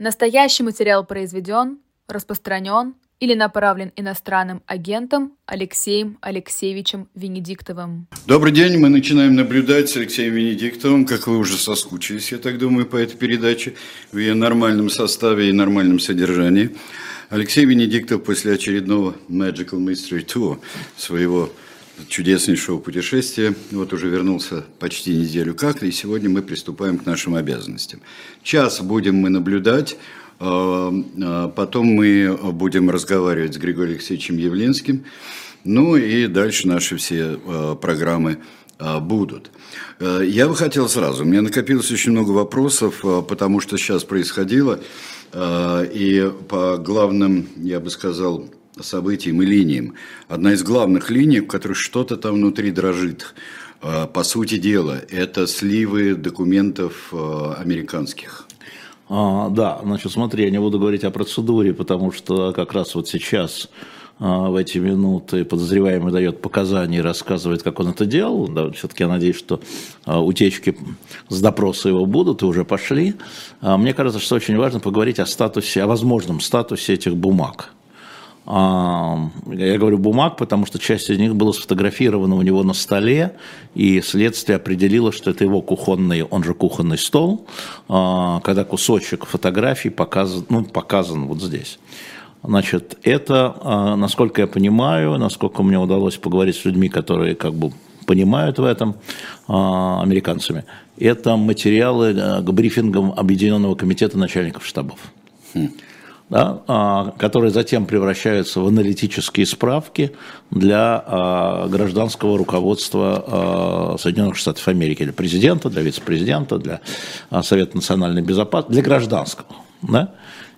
Настоящий материал произведен, распространен или направлен иностранным агентом Алексеем Алексеевичем Венедиктовым. Добрый день, мы начинаем наблюдать с Алексеем Венедиктовым, как вы уже соскучились, я так думаю, по этой передаче, в ее нормальном составе и нормальном содержании. Алексей Венедиктов после очередного Magical Mystery Tour своего чудеснейшего путешествия. Вот уже вернулся почти неделю как, и сегодня мы приступаем к нашим обязанностям. Час будем мы наблюдать, а, а потом мы будем разговаривать с Григорием Алексеевичем Явленским, ну и дальше наши все а, программы будут. Я бы хотел сразу, у меня накопилось очень много вопросов, потому что сейчас происходило, и по главным, я бы сказал, событиям и линиям. Одна из главных линий, в которой что-то там внутри дрожит. А, по сути дела, это сливы документов а, американских. А, да, значит, смотри, я не буду говорить о процедуре, потому что как раз вот сейчас а, в эти минуты подозреваемый дает показания и рассказывает, как он это делал. Да, все-таки я надеюсь, что утечки с допроса его будут и уже пошли. Мне кажется, что очень важно поговорить о статусе, о возможном статусе этих бумаг. Я говорю бумаг, потому что часть из них была сфотографирована у него на столе, и следствие определило, что это его кухонный, он же кухонный стол, а, когда кусочек фотографий показан, ну, показан вот здесь. Значит, это, а, насколько я понимаю, насколько мне удалось поговорить с людьми, которые как бы понимают в этом, а, американцами, это материалы к брифингам Объединенного комитета начальников штабов. Да, а, которые затем превращаются в аналитические справки для а, гражданского руководства а, Соединенных Штатов Америки, для президента, для вице-президента, для Совета национальной безопасности, для гражданского. Да?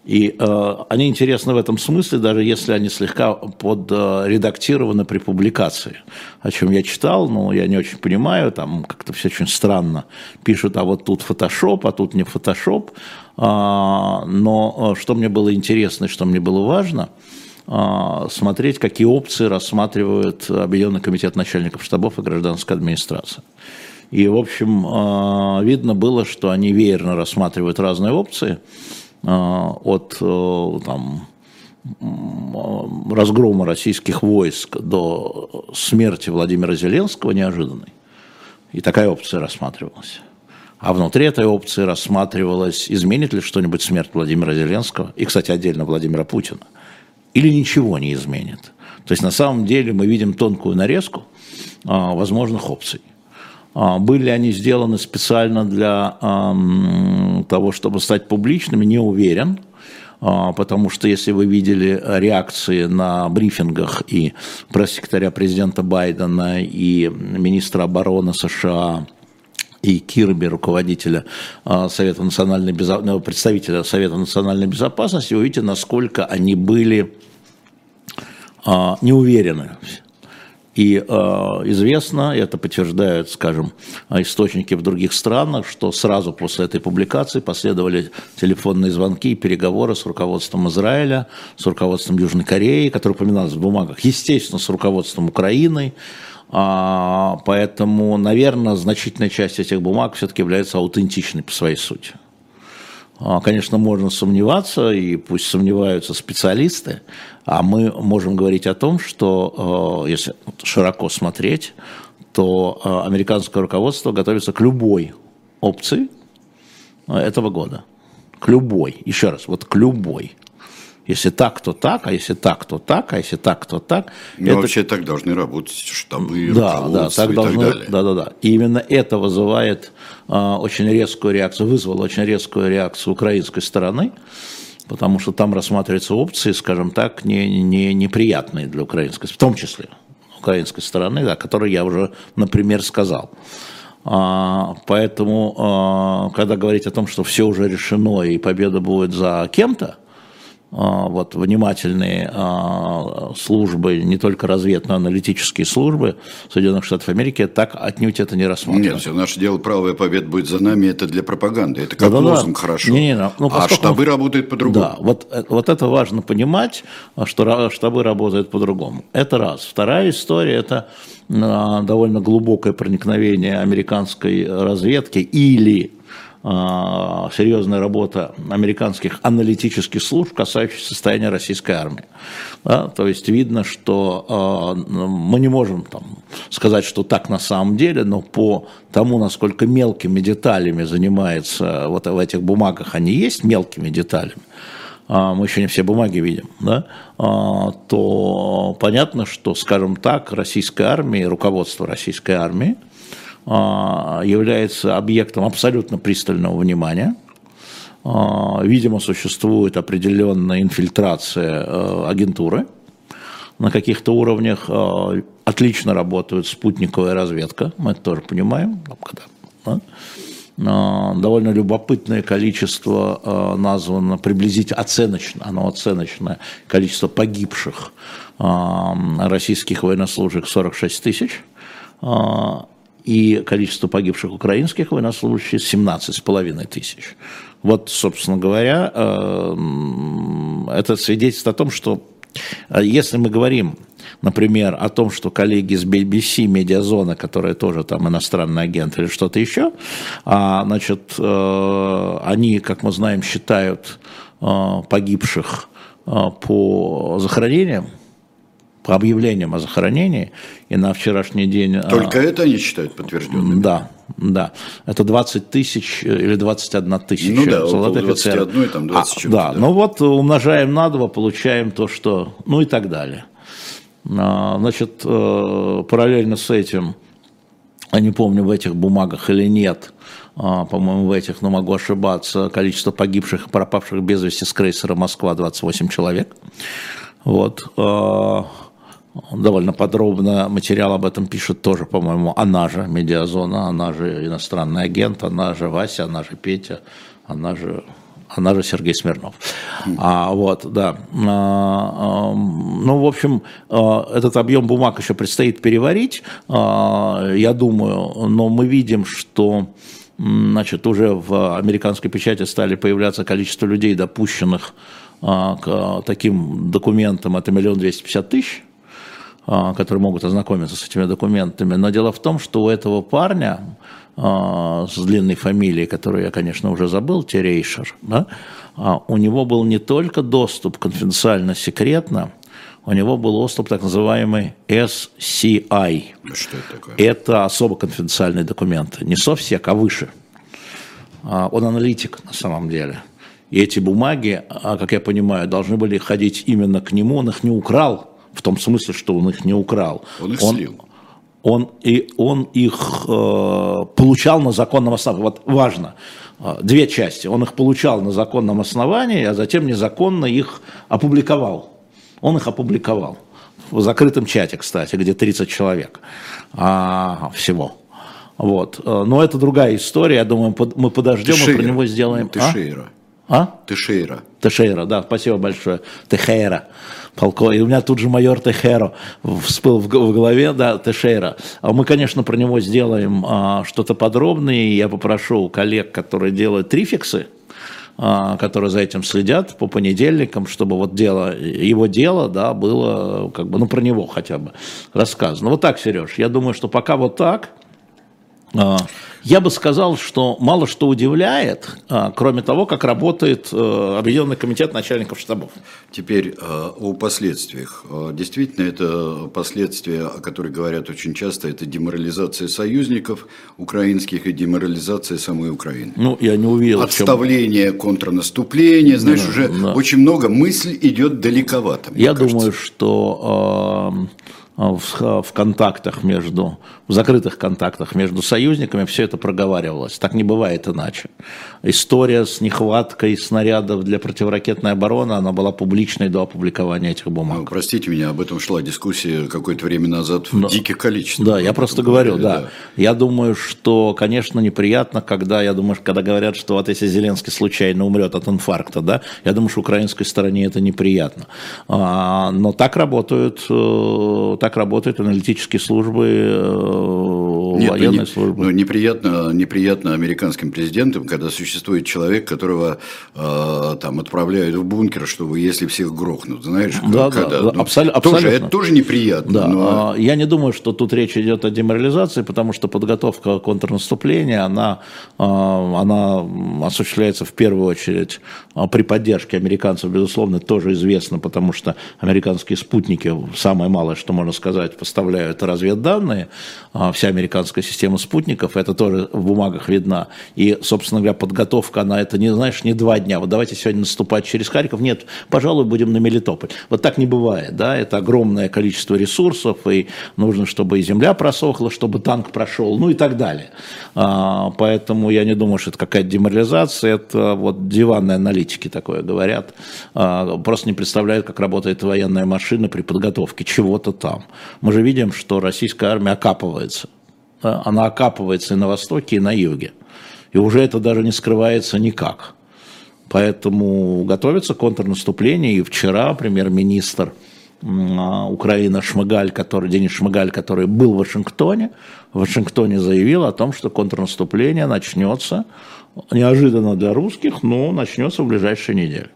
И э, они интересны в этом смысле, даже если они слегка подредактированы при публикации, о чем я читал, но я не очень понимаю, там как-то все очень странно. Пишут, а вот тут фотошоп, а тут не фотошоп. А, но что мне было интересно, что мне было важно, а, смотреть, какие опции рассматривают Объединенный комитет начальников штабов и гражданская администрация. И, в общем, а, видно было, что они веерно рассматривают разные опции – от э, там, разгрома российских войск до смерти Владимира Зеленского неожиданной. И такая опция рассматривалась. А внутри этой опции рассматривалась, изменит ли что-нибудь смерть Владимира Зеленского, и, кстати, отдельно Владимира Путина, или ничего не изменит. То есть на самом деле мы видим тонкую нарезку возможных опций. А, были они сделаны специально для того, чтобы стать публичными, не уверен. А, потому что если вы видели реакции на брифингах и пресс-секретаря президента Байдена, и министра обороны США, и Кирби, руководителя а, Совета национальной безопасности, ну, представителя Совета национальной безопасности, вы увидите, насколько они были неуверены и э, известно, это подтверждают, скажем, источники в других странах, что сразу после этой публикации последовали телефонные звонки и переговоры с руководством Израиля, с руководством Южной Кореи, который упоминалось в бумагах, естественно, с руководством Украины. А, поэтому, наверное, значительная часть этих бумаг все-таки является аутентичной по своей сути. А, конечно, можно сомневаться, и пусть сомневаются специалисты, а мы можем говорить о том, что э, если широко смотреть, то э, американское руководство готовится к любой опции этого года. К любой. Еще раз, вот к любой. Если так, то так, а если так, то так, а если так, то так. Ну, это... вообще так должны работать штабы, да, да, так и должны, так далее. Да, да, да. И именно это вызывает э, очень резкую реакцию, вызвало очень резкую реакцию украинской стороны, потому что там рассматриваются опции, скажем так, не, не, неприятные для украинской, в том числе украинской стороны, да, которые я уже, например, сказал. А, поэтому, а, когда говорить о том, что все уже решено и победа будет за кем-то, вот, внимательные а, службы, не только разведно-аналитические службы Соединенных Штатов Америки, так отнюдь это не рассматривают. Нет, все наше дело правая победа будет за нами, это для пропаганды, это как да, лозунг да. хорошо, не, не, ну, ну а штабы работают по-другому. Да, вот, э, вот это важно понимать, что штабы работают по-другому. Это раз. Вторая история – это довольно глубокое проникновение американской разведки или серьезная работа американских аналитических служб, касающихся состояния российской армии. Да? То есть видно, что мы не можем там, сказать, что так на самом деле, но по тому, насколько мелкими деталями занимается вот в этих бумагах, они есть мелкими деталями, мы еще не все бумаги видим, да, то понятно, что, скажем так, российская армия, руководство российской армии – а, является объектом абсолютно пристального внимания. А, видимо, существует определенная инфильтрация э, агентуры на каких-то уровнях. А, отлично работает спутниковая разведка, мы это тоже понимаем. Довольно любопытное количество названо, приблизительно оценочно, оно оценочное количество погибших российских военнослужащих 46 тысяч и количество погибших украинских военнослужащих 17,5 тысяч. Вот, собственно говоря, э, это свидетельствует о том, что э, если мы говорим, например, о том, что коллеги из BBC, Медиазона, которые тоже там иностранный агент или что-то еще, а, значит, э, они, как мы знаем, считают погибших по захоронениям, по объявлениям о захоронении, и на вчерашний день... А, Только а, это они считают подтвержденным? Да, да. Это 20 тысяч э, или 21 тысяча ну, да, 21 офицеров. и там 20 а, да, да, ну вот умножаем на 2, получаем то, что... Ну и так далее. А, значит, э, параллельно с этим, я не помню, в этих бумагах или нет, а, по-моему, в этих, но могу ошибаться, количество погибших и пропавших без вести с крейсера «Москва» 28 человек. Вот довольно подробно материал об этом пишет тоже, по-моему, она же медиазона, она же иностранный агент, она же Вася, она же Петя, она же она же Сергей Смирнов. А, вот, да. А, а, ну, в общем, а, этот объем бумаг еще предстоит переварить, а, я думаю, но мы видим, что значит, уже в американской печати стали появляться количество людей, допущенных а, к таким документам, это миллион двести пятьдесят тысяч, которые могут ознакомиться с этими документами. Но дело в том, что у этого парня а, с длинной фамилией, которую я, конечно, уже забыл, Терейшер, да, а, у него был не только доступ конфиденциально секретно, у него был доступ так называемый SCI. Что это такое? Это особо конфиденциальные документы. Не совсек, а выше. Он аналитик на самом деле. И эти бумаги, как я понимаю, должны были ходить именно к нему. Он их не украл, в том смысле, что он их не украл. Он их он, слил. Он, и он их э, получал на законном основании. Вот важно, э, две части. Он их получал на законном основании, а затем незаконно их опубликовал. Он их опубликовал. В закрытом чате, кстати, где 30 человек а, всего. Вот. Э, но это другая история. Я думаю, мы подождем Тешейра. и про него сделаем. Тешейра. А? а? Тешейра. Тешейра, да, спасибо большое. Техейра полковник. И у меня тут же майор Техеро всплыл в голове, да, Тешейра. А мы, конечно, про него сделаем а, что-то подробное, я попрошу коллег, которые делают трификсы, а, которые за этим следят по понедельникам, чтобы вот дело, его дело, да, было как бы, ну, про него хотя бы рассказано. Вот так, Сереж, я думаю, что пока вот так, я бы сказал, что мало что удивляет, а, кроме того, как работает э, Объединенный комитет начальников штабов. Теперь э, о последствиях. Э, действительно, это последствия, о которых говорят очень часто, это деморализация союзников украинских и деморализация самой Украины. Ну, я не увидел. Отставление, чем... контрнаступление, знаешь, да, уже да. очень много, мысль идет далековато. Я кажется. думаю, что а, в, а, в контактах между, в закрытых контактах между союзниками все это проговаривалось. Так не бывает иначе. История с нехваткой снарядов для противоракетной обороны, она была публичной до опубликования этих бумаг. Ну, простите меня, об этом шла дискуссия какое-то время назад в Но, диких количествах. Да, я просто говорю, да. да. Я думаю, что, конечно, неприятно, когда, я думаю, когда говорят, что вот если Зеленский случайно умрет от инфаркта, да, я думаю, что украинской стороне это неприятно. А, но так работают, э, так так работают аналитические службы э, Нет, ну, не, службы. Ну, неприятно, неприятно американским президентам, когда существует человек, которого э, там отправляют в бункер, чтобы если всех грохнут, знаешь? Да, когда, да, ну, абсолютно. Тоже, это тоже неприятно. Да, но... а, я не думаю, что тут речь идет о деморализации, потому что подготовка контрнаступления, она, а, она осуществляется в первую очередь а, при поддержке американцев, безусловно, тоже известно, потому что американские спутники, самое малое, что можно сказать, поставляют разведданные, вся американская система спутников, это тоже в бумагах видна. И, собственно говоря, подготовка, она это не, знаешь, не два дня. Вот давайте сегодня наступать через Харьков. Нет, пожалуй, будем на Мелитополь. Вот так не бывает, да, это огромное количество ресурсов, и нужно, чтобы и земля просохла, чтобы танк прошел, ну и так далее. А, поэтому я не думаю, что это какая-то деморализация, это вот диванные аналитики такое говорят, а, просто не представляют, как работает военная машина при подготовке чего-то там. Мы же видим, что российская армия окапывается. Она окапывается и на востоке, и на юге. И уже это даже не скрывается никак. Поэтому готовится контрнаступление. И вчера премьер-министр а, Украины Шмыгаль, который, Денис Шмыгаль, который был в Вашингтоне, в Вашингтоне заявил о том, что контрнаступление начнется неожиданно для русских, но начнется в ближайшие недели.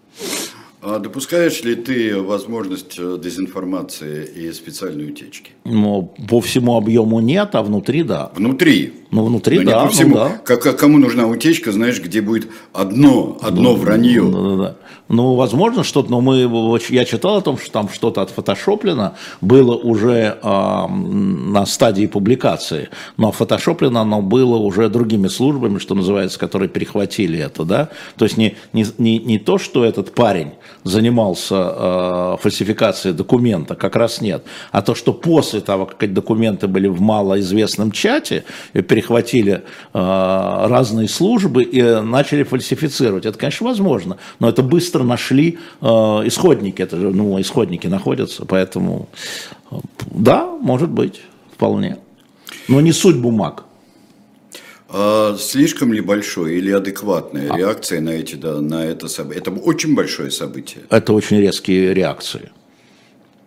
А допускаешь ли ты возможность э, дезинформации и специальной утечки? Ну, по всему объему нет, а внутри да. Внутри? Ну, внутри, Но да. Не по всему. Ну, да. Как, кому нужна утечка, знаешь, где будет одно, одно ну, вранье. Да, да, да. Ну, возможно, что-то, но мы, я читал о том, что там что-то отфотошоплено было уже э, на стадии публикации, но фотошоплено оно было уже другими службами, что называется, которые перехватили это, да. То есть не, не, не, не то, что этот парень занимался э, фальсификацией документа, как раз нет, а то, что после того, как эти документы были в малоизвестном чате, перехватили э, разные службы и начали фальсифицировать. Это, конечно, возможно, но это быстро нашли э, исходники, это же, ну, исходники находятся, поэтому э, да, может быть, вполне. Но не суть бумаг. А слишком ли большой или адекватная а. реакция на, эти, да, на это событие? Это очень большое событие. Это очень резкие реакции.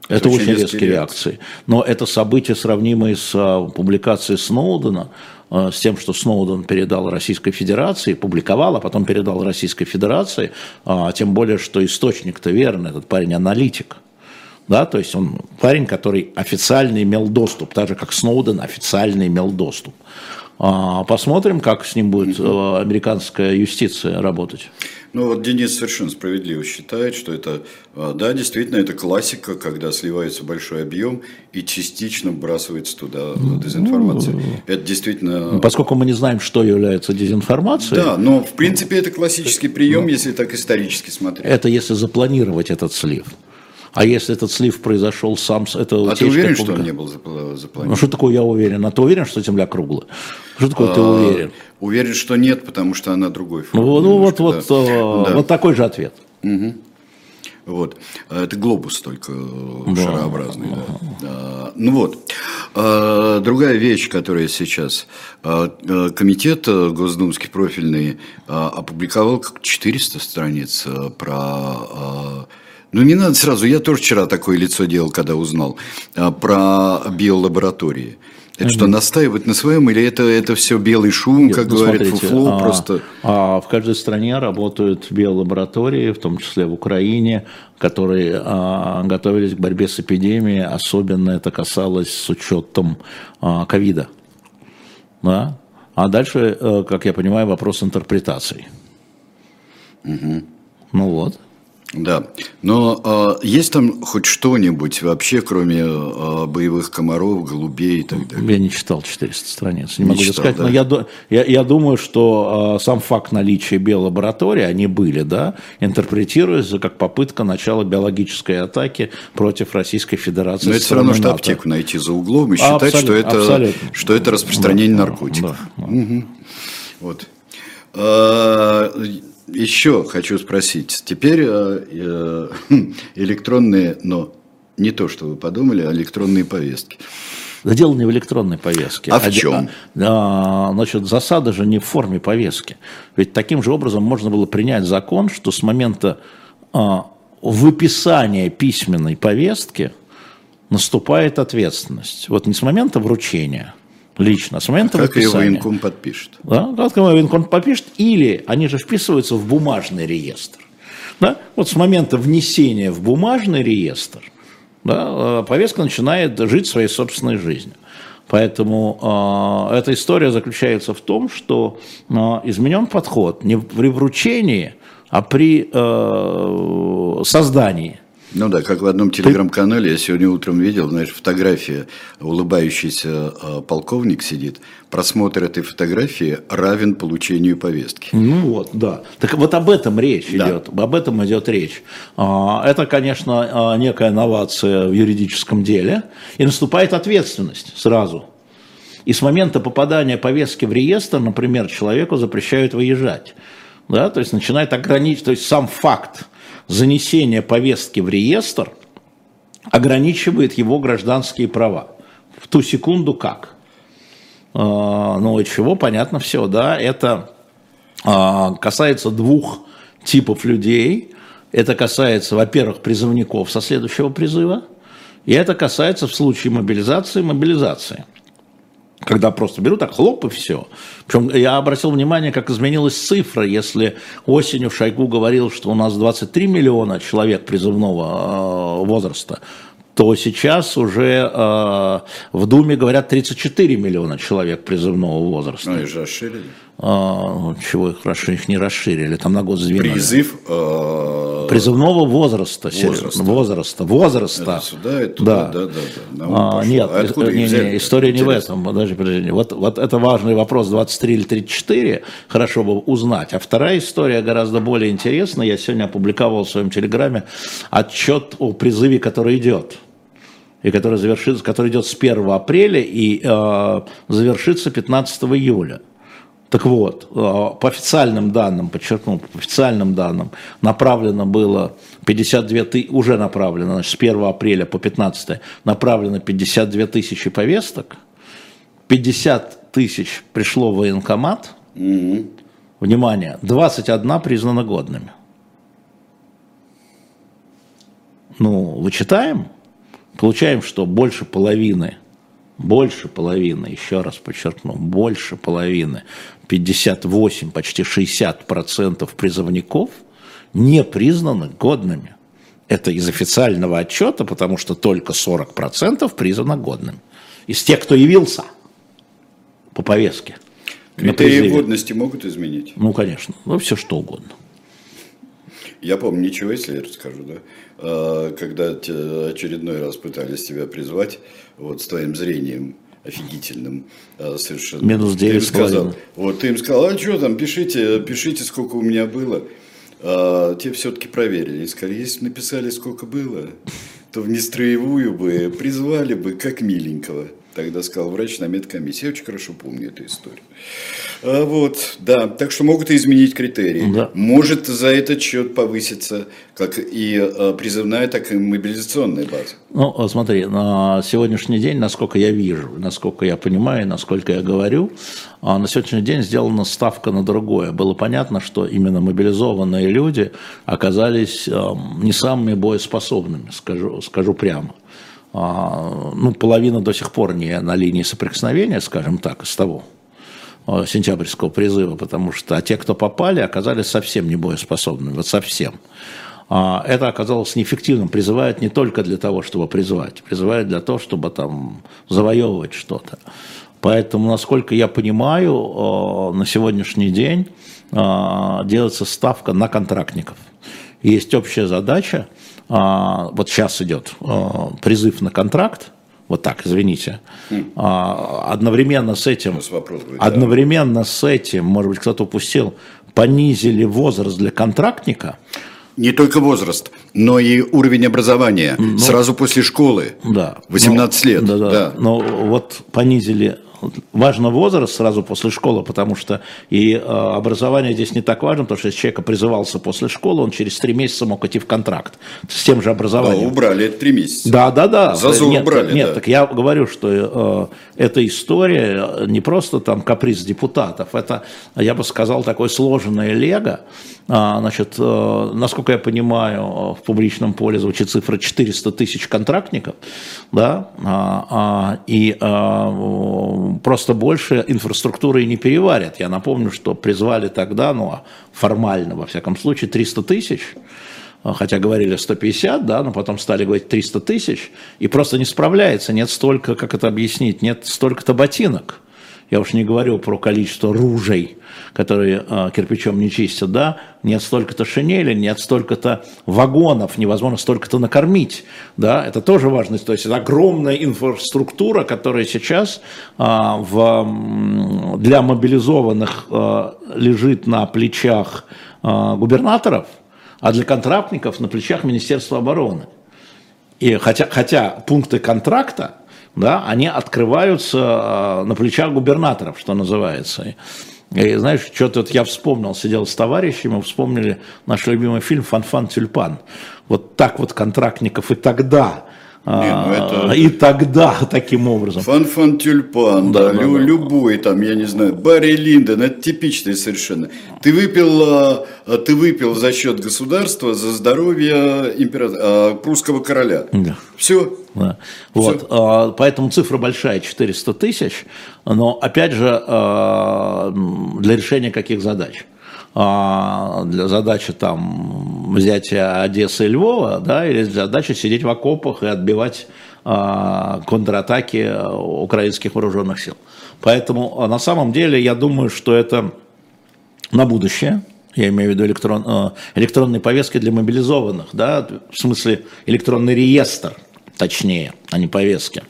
Это, очень, очень резкие реакции. реакции. Но это событие, сравнимое с а, публикацией Сноудена, а, с тем, что Сноуден передал Российской Федерации, публиковал, а потом передал Российской Федерации, а, тем более, что источник-то верный, этот парень аналитик. Да, то есть он парень, который официально имел доступ, так же как Сноуден официально имел доступ. А, посмотрим, как с ним будет э, американская юстиция работать. Ну вот Денис совершенно справедливо считает, что это, э, да, действительно, это классика, когда сливается большой объем и частично вбрасывается туда дезинформация. Ну, это действительно... Ну, поскольку мы не знаем, что является дезинформацией. Да, но в принципе это классический прием, ну, если так исторически смотреть. Это если запланировать этот слив. А если этот слив произошел сам, это А ты уверен, что он не был запланирован? Ну что такое я уверен? А ты уверен, что Земля круглая? Что такое а, ты уверен? Уверен, что нет, потому что она другой формы. Ну, ну вот, вот, да. вот, да. вот такой же ответ. Угу. Вот. Это глобус только да. шарообразный. Да. Да. Ну вот. А, другая вещь, которая сейчас. А, комитет Госдумский профильный опубликовал 400 страниц про ну, не надо сразу, я тоже вчера такое лицо делал, когда узнал а, про биолаборатории. Это что, настаивать на своем, или это, это все белый шум, Нет, как ну, говорят, смотрите, фуфло а, просто? А в каждой стране работают биолаборатории, в том числе в Украине, которые а, готовились к борьбе с эпидемией, особенно это касалось с учетом а, ковида. Да? А дальше, э, как я понимаю, вопрос интерпретации. Угу. Ну вот. Да, но э, есть там хоть что-нибудь вообще, кроме э, боевых комаров, голубей и так далее? Я не читал 400 страниц, не, не могу читал, сказать, да? но я, я, я думаю, что э, сам факт наличия биолаборатории, они были, да, интерпретируется как попытка начала биологической атаки против Российской Федерации. Но это все равно, что аптеку найти за углом и считать, что это, что это распространение да, наркотиков. Да, да. Угу. Вот. А, еще хочу спросить. Теперь э, э, электронные, но не то, что вы подумали, а электронные повестки. Да дело не в электронной повестке. А в чем? А, значит, засада же не в форме повестки. Ведь таким же образом можно было принять закон, что с момента а, выписания письменной повестки наступает ответственность. Вот не с момента вручения, лично, с момента Как ее выписания. военком подпишет. Да, как его военком подпишет, или они же вписываются в бумажный реестр. Да? Вот с момента внесения в бумажный реестр да, э, повестка начинает жить своей собственной жизнью. Поэтому э, эта история заключается в том, что э, изменен подход не при вручении, а при э, создании. Ну да, как в одном телеграм-канале я сегодня утром видел, знаешь, фотография, улыбающийся э, полковник сидит. Просмотр этой фотографии равен получению повестки. Ну вот, да. Так вот об этом речь Да. идет. Об этом идет речь. А, Это, конечно, а, некая новация в юридическом деле. И наступает ответственность сразу. И с момента попадания повестки в реестр, например, человеку запрещают выезжать. Да? То есть начинает ограничивать, то есть сам факт занесения повестки в реестр ограничивает его гражданские права. В ту секунду как? А, Ну, и чего, понятно все, да, это а, касается двух типов людей. Это касается, во-первых, призывников со следующего призыва, и это касается в случае мобилизации, мобилизации. Когда просто беру так, хлоп и все. Причем я обратил внимание, как изменилась цифра. Если осенью Шойгу говорил, что у нас 23 миллиона человек призывного э, возраста, то сейчас уже э, в Думе говорят 34 миллиона человек призывного возраста. Ну и же расширили. А, чего их, их не расширили, там на год сдвинули. Призыв э, Призывного возраста, Возраста. возраста, возраста. это сюда, это туда, Да. да, да, да. А, нет, А откуда э, не, не, история не в Интересно. этом. Подожди, подожди. Вот, вот это важный вопрос, 23 или 34, хорошо бы узнать. А вторая история гораздо более интересная. Я сегодня опубликовал в своем телеграме отчет о призыве, который идет. И который, завершится, который идет с 1 апреля и э, завершится 15 июля. Так вот, э, по официальным данным, подчеркну, по официальным данным, направлено было 52 тысячи, уже направлено, значит, с 1 апреля по 15 направлено 52 тысячи повесток, 50 тысяч пришло в военкомат, внимание, 21 признана годными. Ну, вычитаем, получаем, что больше половины, больше половины, еще раз подчеркну, больше половины, 58, почти 60 процентов призывников не признаны годными. Это из официального отчета, потому что только 40 процентов признано годными. Из тех, кто явился по повестке. Критерии годности могут изменить? Ну, конечно, ну, все что угодно. Я помню, ничего, если я расскажу, да. А, Когда очередной раз пытались тебя призвать, вот с твоим зрением офигительным а, совершенно. Минус Ты им сказал, вот ты им сказал, а что там, пишите, пишите, сколько у меня было. А, те все-таки проверили и сказали, если написали, сколько было, то в нестроевую бы призвали бы, как миленького. Тогда сказал врач на медкомиссии. Я очень хорошо помню эту историю. А, вот, да. Так что могут и изменить критерии. Да. Может за этот счет повыситься как и э, призывная, так и мобилизационная база. Ну, вот смотри, на сегодняшний день, насколько я вижу, насколько я понимаю, насколько я говорю, а, на сегодняшний день сделана ставка на другое. Было понятно, что именно мобилизованные люди оказались не самыми боеспособными, скажу, скажу прямо. А, Ну, половина до сих пор не на линии соприкосновения, скажем так, из того э, сентябрьского призыва, потому что а те, кто попали, оказались совсем не боеспособными, вот совсем. А это оказалось неэффективным. Призывают не только для того, чтобы призвать, призывают для того, чтобы там завоевывать что-то. Поэтому, насколько я понимаю, на сегодняшний день делается ставка на контрактников. Есть общая задача, вот сейчас идет э, призыв на контракт, вот так, извините, А, одновременно с этим, вопрос будет, да. одновременно с этим, может быть, кто-то упустил, понизили возраст для контрактника, Не только возраст, но и уровень образования. Сразу после школы. Да. 18 Ну, лет. Да, да. да. Но вот понизили. Важно возраст сразу после школы, потому что и э, образование здесь не так важно, потому что если человек призывался после школы, он через три месяца мог идти в контракт с тем же Да, образованием. убрали это три месяца. Да, да, да. Зазор нет, убрали, Нет, да. так я говорю, что э, эта история не просто там каприз депутатов, это, я бы сказал, такое сложное лего. А, значит, э, насколько я понимаю, в публичном поле звучит цифра 400 тысяч контрактников, да, а, а, и а, просто больше инфраструктуры не переварят. Я напомню, что призвали тогда, ну, а формально, во всяком случае, 300 тысяч, хотя говорили 150, да, но потом стали говорить 300 тысяч, и просто не справляется, нет столько, как это объяснить, нет столько-то ботинок. Я уж не говорю про количество ружей, которые э, кирпичом не чистят, да, нет столько-то шинели, нет столько-то вагонов, невозможно столько-то накормить, да, это тоже важно, то есть это огромная инфраструктура, которая сейчас э, в, для мобилизованных э, лежит на плечах губернаторов, а для контрактников на плечах Министерства обороны. И хотя, хотя пункты контракта, да, они открываются на плечах губернаторов, что называется. И знаешь, что-то вот я вспомнил, сидел с товарищем, мы вспомнили наш любимый фильм «Фан-фан тюльпан». Вот так вот контрактников и тогда не, ну это... И тогда таким образом. Фан-фан тюльпан, да, да, лю- да, любой там, я не знаю, Барри Линдон, это типичный совершенно. Ты выпил, а, а, ты выпил за счет государства за здоровье императора, а, прусского короля. Да. Все. Да. Вот, Все. поэтому цифра большая, 400 тысяч, но опять же для решения каких задач? А, для задачи там взятия Одессы и Львова, да, или для задачи сидеть в окопах и отбивать а, контратаки украинских вооруженных сил. Поэтому а, на самом деле я думаю, что это на будущее, я имею в виду электрон, электронные повестки для мобилизованных, да, в смысле электронный реестр, точнее, а не повестки.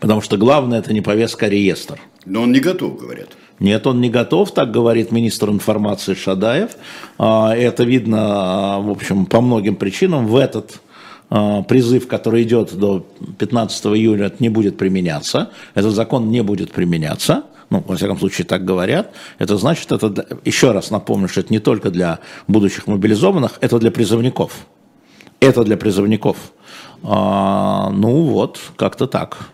Потому что главное это не повестка, а реестр. Но он не готов, говорят. Нет, он не готов, так говорит министр информации Шадаев. А, это видно, а, в общем, по многим причинам. В этот а, призыв, который идет до 15 июля, не будет применяться. Этот закон не будет применяться. Ну, во всяком случае, так говорят. Это значит, это, еще раз напомню, что это не только для будущих мобилизованных, это для призывников. Это для призывников. А, ну вот, как-то так.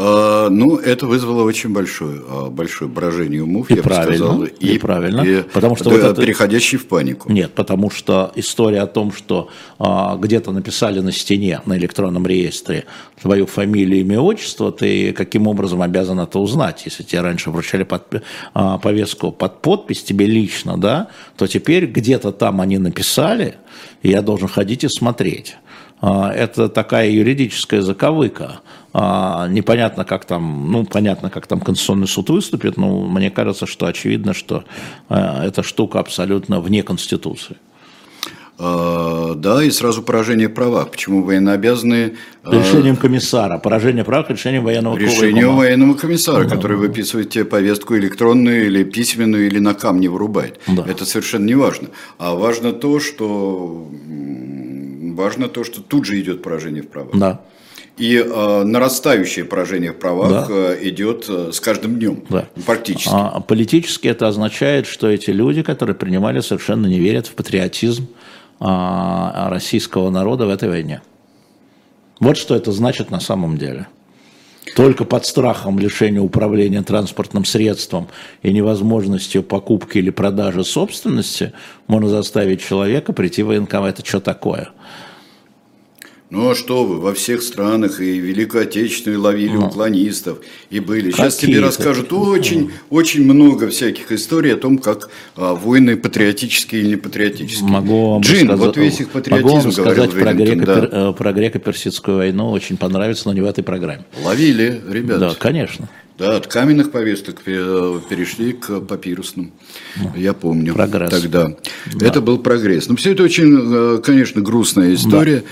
А, ну, это вызвало очень большое, а, большое брожение умов, и я правильно, бы сказал. И, и правильно, и, потому что да, вот это... переходящий в панику. Нет, потому что история о том, что а, где-то написали на стене, на электронном реестре твою фамилию, имя, отчество, ты каким образом обязан это узнать? Если тебе раньше вручали под, а, повестку под подпись тебе лично, да, то теперь где-то там они написали, и я должен ходить и смотреть. А, это такая юридическая заковыка. А, непонятно, как там, ну, понятно, как там Конституционный суд выступит, но мне кажется, что очевидно, что а, эта штука абсолютно вне Конституции. Да, и сразу поражение права. Почему военнообязанные... Решением комиссара. Поражение прав решением военного Решением военного комиссара, да. который выписывает тебе повестку электронную или письменную, или на камне вырубает. Да. Это совершенно не важно. А важно то, что важно то, что тут же идет поражение в правах. Да. И э, нарастающее поражение в правах да. э, идет э, с каждым днем, да. практически. А, политически это означает, что эти люди, которые принимали, совершенно не верят в патриотизм э, российского народа в этой войне. Вот что это значит на самом деле. Только под страхом лишения управления транспортным средством и невозможностью покупки или продажи собственности можно заставить человека прийти в военкомат. Это что такое? Ну а что вы, во всех странах и Великую Отечественную ловили ну, уклонистов и были. Сейчас тебе расскажут очень, очень много всяких историй о том, как а, войны патриотические или не патриотические. Могу вам Джин, сказать, вот весь их патриотизм могу вам сказать про, греко, да. Э, про греко-персидскую войну, очень понравится, но не в этой программе. Ловили, ребята. Да, конечно. Да, от каменных повесток перешли к папирусным. Ну, Я помню. Прогресс. Тогда. Да. Это был прогресс. Но все это очень, э, конечно, грустная история.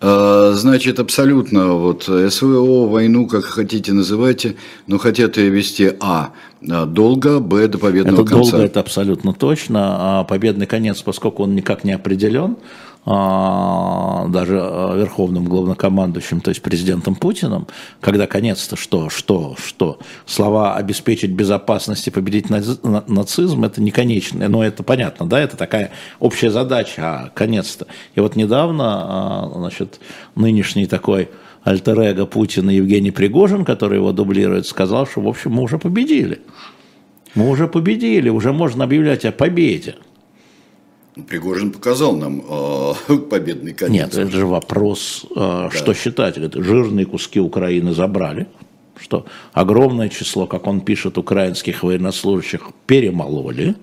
Да. А, значит, абсолютно вот СВО, войну, как хотите называйте, но хотят ее вести А долго, Б до победного это конца. Долго, это абсолютно точно. А победный конец, поскольку он никак не определен, а, даже а, верховным главнокомандующим, то есть президентом Путиным, когда конец-то что, что, что? Слова «обеспечить безопасность и победить нацизм» – это не конечное, но это понятно, да, это такая общая задача, а конец-то. И вот недавно, а, значит, нынешний такой альтер Путина Евгений Пригожин, который его дублирует, сказал, что, в общем, мы уже победили. Мы уже победили, уже можно объявлять о победе. Пригожин показал нам э, победный конец. Нет, это же вопрос, э, да. что считать. Это жирные куски Украины забрали. что огромное число, как он пишет, украинских военнослужащих перемололи,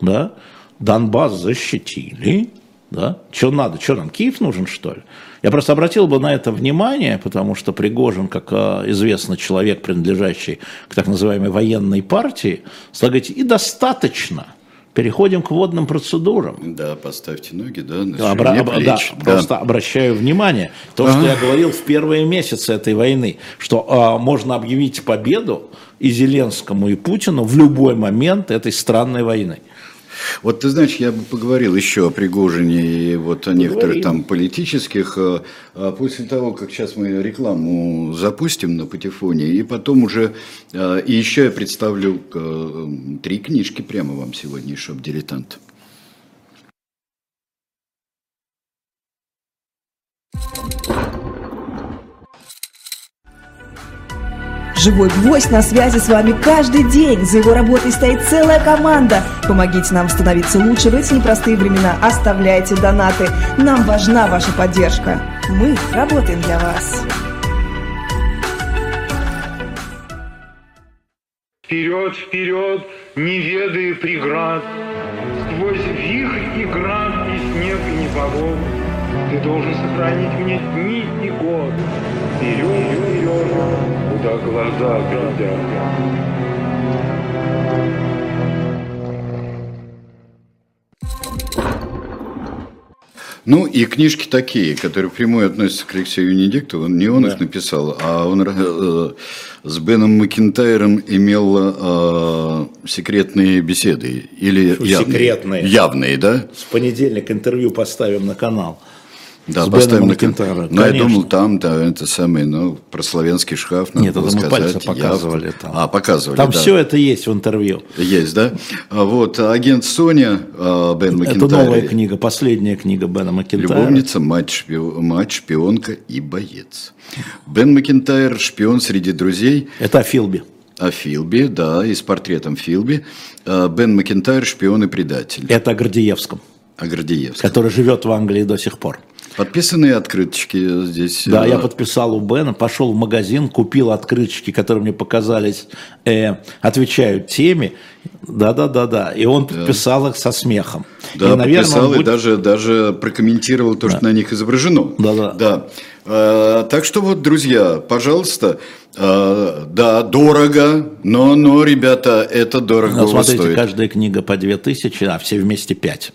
да, Донбасс защитили, да, что надо, что нам, Киев нужен, что ли? Я просто обратил бы на это внимание, потому что Пригожин, как э, известный человек, принадлежащий к так называемой военной партии, стал говорить, и достаточно – Переходим к водным процедурам. Да, поставьте ноги, да, на Обра- плеч. да, да. Просто обращаю внимание, то, что я говорил в первые месяцы этой войны, что а, можно объявить победу и Зеленскому, и Путину в любой момент этой странной войны. Вот ты знаешь, я бы поговорил еще о Пригожине и вот о Поговорим. некоторых там политических, э, а после того, как сейчас мы рекламу запустим на Патефоне, и потом уже, э, и еще я представлю э, три книжки прямо вам сегодня, шоп Живой гвоздь на связи с вами каждый день. За его работой стоит целая команда. Помогите нам становиться лучше в эти непростые времена. Оставляйте донаты. Нам важна ваша поддержка. Мы работаем для вас. Вперед, вперед, не ведая преград, Сквозь вихрь и град, и снег, и непогоду, Ты должен сохранить мне дни и год. Вперед, вперед, куда глаза глядят. Ну и книжки такие, которые прямую относятся к Алексею Венедиктову, не он да. их написал, а он э, с Беном Макинтайром имел э, секретные беседы. Или явные, секретные. Явные, да? С понедельника интервью поставим на канал. Да, с поставим на Кентара. Ну, я думал, там, да, это самый, ну, про славянский шкаф. Надо Нет, это мы пальцы показывали там. А, показывали, Там да. все это есть в интервью. Есть, да? А вот, агент Соня, а, Бен Макентайр. Это новая книга, последняя книга Бена Макентайра. Любовница, мать, шпион, мать, шпионка и боец. Бен Макентайр, шпион среди друзей. Это о Филби. О Филби, да, и с портретом Филби. А, Бен Макентайр, шпион и предатель. Это о Гордеевском. О Гордеевском. Который живет в Англии до сих пор. Подписанные открыточки здесь. Да, я э, подписал у Бена, пошел в магазин, купил открыточки, которые мне показались, э, отвечают теме. Да, да, да, да. И он подписал да. их со смехом. Да, и, наверное, подписал будет... и даже, даже прокомментировал то, да. что на них изображено. Да, да. Э, так что вот, друзья, пожалуйста, э, да, дорого, но, но, ребята, это дорого ну, смотрите, стоит. каждая книга по 2000, а все вместе 5.